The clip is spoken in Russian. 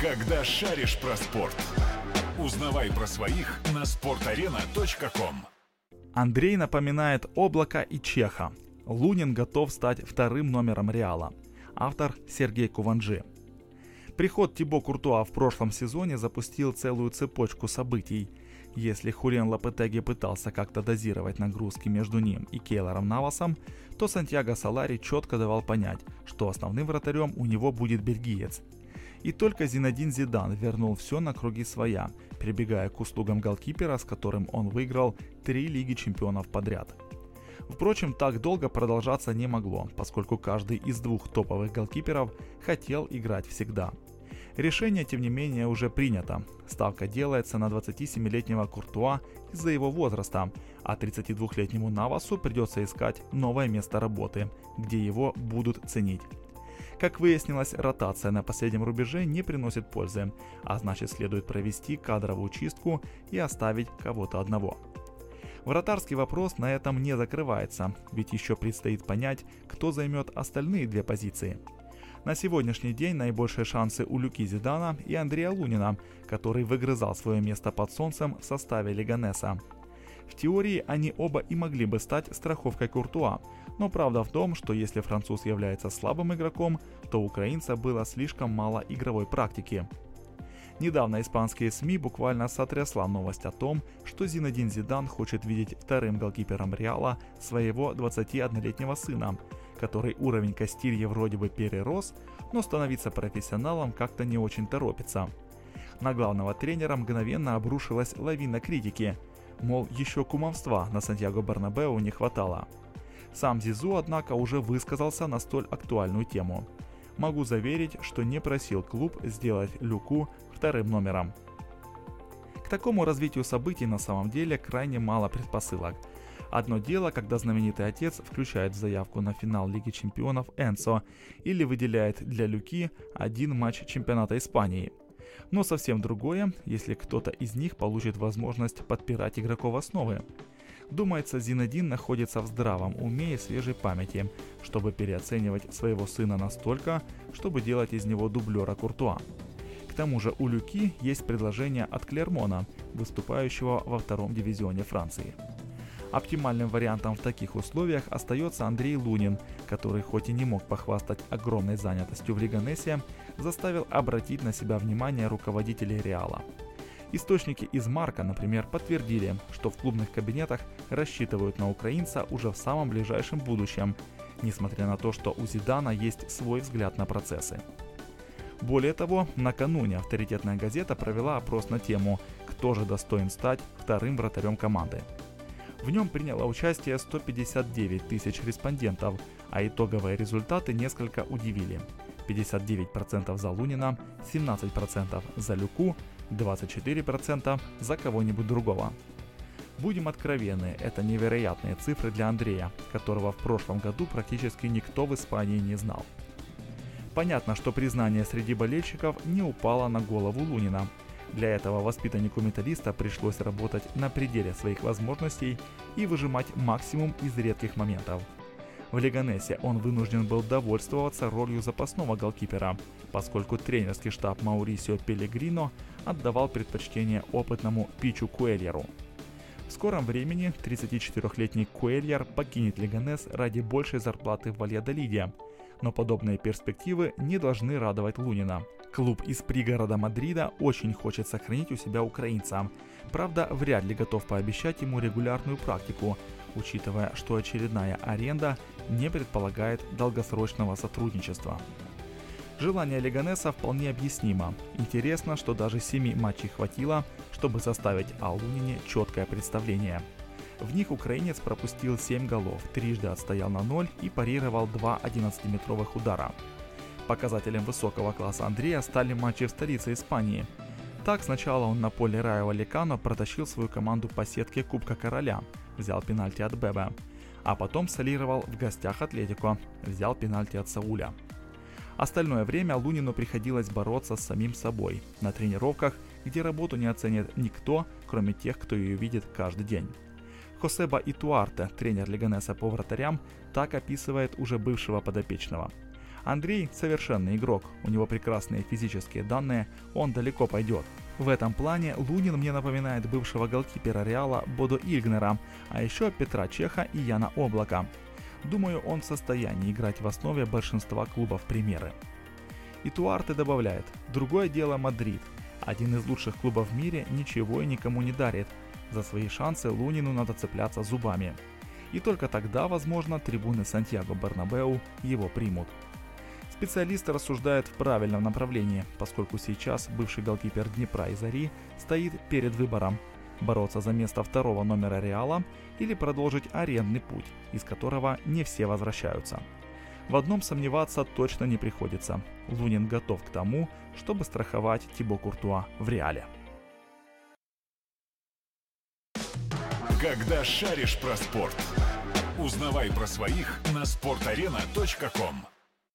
Когда шаришь про спорт. Узнавай про своих на sportarena.com. Андрей напоминает Облака и Чеха. Лунин готов стать вторым номером Реала. Автор Сергей Куванжи. Приход Тибо Куртуа в прошлом сезоне запустил целую цепочку событий. Если Хурен Лапетеги пытался как-то дозировать нагрузки между ним и Кейлором Навасом, то Сантьяго Салари четко давал понять, что основным вратарем у него будет бельгиец. И только Зинадин Зидан вернул все на круги своя, прибегая к услугам голкипера, с которым он выиграл три Лиги Чемпионов подряд. Впрочем, так долго продолжаться не могло, поскольку каждый из двух топовых голкиперов хотел играть всегда – Решение, тем не менее, уже принято. Ставка делается на 27-летнего Куртуа из-за его возраста, а 32-летнему Навасу придется искать новое место работы, где его будут ценить. Как выяснилось, ротация на последнем рубеже не приносит пользы, а значит следует провести кадровую чистку и оставить кого-то одного. Вратарский вопрос на этом не закрывается, ведь еще предстоит понять, кто займет остальные две позиции – на сегодняшний день наибольшие шансы у Люки Зидана и Андрея Лунина, который выгрызал свое место под солнцем в составе Леганеса. В теории они оба и могли бы стать страховкой Куртуа, но правда в том, что если француз является слабым игроком, то у украинца было слишком мало игровой практики. Недавно испанские СМИ буквально сотрясла новость о том, что Зинедин Зидан хочет видеть вторым голкипером Реала своего 21-летнего сына, который уровень Кастилья вроде бы перерос, но становиться профессионалом как-то не очень торопится. На главного тренера мгновенно обрушилась лавина критики, мол, еще кумовства на Сантьяго Барнабеу не хватало. Сам Зизу, однако, уже высказался на столь актуальную тему. Могу заверить, что не просил клуб сделать Люку вторым номером. К такому развитию событий на самом деле крайне мало предпосылок – Одно дело, когда знаменитый отец включает в заявку на финал Лиги Чемпионов Энсо или выделяет для Люки один матч чемпионата Испании. Но совсем другое, если кто-то из них получит возможность подпирать игроков основы. Думается, Зинедин находится в здравом уме и свежей памяти, чтобы переоценивать своего сына настолько, чтобы делать из него дублера Куртуа. К тому же у Люки есть предложение от Клермона, выступающего во втором дивизионе Франции. Оптимальным вариантом в таких условиях остается Андрей Лунин, который хоть и не мог похвастать огромной занятостью в Лиганесе, заставил обратить на себя внимание руководителей Реала. Источники из Марка, например, подтвердили, что в клубных кабинетах рассчитывают на украинца уже в самом ближайшем будущем, несмотря на то, что у Зидана есть свой взгляд на процессы. Более того, накануне авторитетная газета провела опрос на тему «Кто же достоин стать вторым вратарем команды?». В нем приняло участие 159 тысяч респондентов, а итоговые результаты несколько удивили. 59% за Лунина, 17% за Люку, 24% за кого-нибудь другого. Будем откровенны, это невероятные цифры для Андрея, которого в прошлом году практически никто в Испании не знал. Понятно, что признание среди болельщиков не упало на голову Лунина, для этого воспитаннику металлиста пришлось работать на пределе своих возможностей и выжимать максимум из редких моментов. В Леганесе он вынужден был довольствоваться ролью запасного голкипера, поскольку тренерский штаб Маурисио Пелегрино отдавал предпочтение опытному Пичу Куэльеру. В скором времени 34-летний Куэльер покинет Леганес ради большей зарплаты в Вальядолиде, но подобные перспективы не должны радовать Лунина – Клуб из пригорода Мадрида очень хочет сохранить у себя украинца. Правда, вряд ли готов пообещать ему регулярную практику, учитывая, что очередная аренда не предполагает долгосрочного сотрудничества. Желание Леганеса вполне объяснимо. Интересно, что даже 7 матчей хватило, чтобы составить о Лунине четкое представление. В них украинец пропустил 7 голов, трижды отстоял на 0 и парировал 2 11-метровых удара. Показателем высокого класса Андрея стали матчи в столице Испании. Так сначала он на поле Райо Валикано протащил свою команду по сетке Кубка Короля, взял пенальти от Бебе, а потом солировал в гостях Атлетико, взял пенальти от Сауля. Остальное время Лунину приходилось бороться с самим собой на тренировках, где работу не оценит никто, кроме тех, кто ее видит каждый день. Хосеба Итуарте, тренер Леганеса по вратарям, так описывает уже бывшего подопечного – Андрей совершенный игрок, у него прекрасные физические данные, он далеко пойдет. В этом плане Лунин мне напоминает бывшего голкипера Реала Бодо Ильгнера, а еще Петра Чеха и Яна Облака. Думаю, он в состоянии играть в основе большинства клубов Примеры. Итуарте добавляет, другое дело Мадрид. Один из лучших клубов в мире ничего и никому не дарит. За свои шансы Лунину надо цепляться зубами. И только тогда, возможно, трибуны Сантьяго Бернабеу его примут. Специалисты рассуждают в правильном направлении, поскольку сейчас бывший голкипер Днепра и Зари стоит перед выбором – бороться за место второго номера Реала или продолжить арендный путь, из которого не все возвращаются. В одном сомневаться точно не приходится. Лунин готов к тому, чтобы страховать Тибо Куртуа в Реале. Когда шаришь про спорт, узнавай про своих на sportarena.com.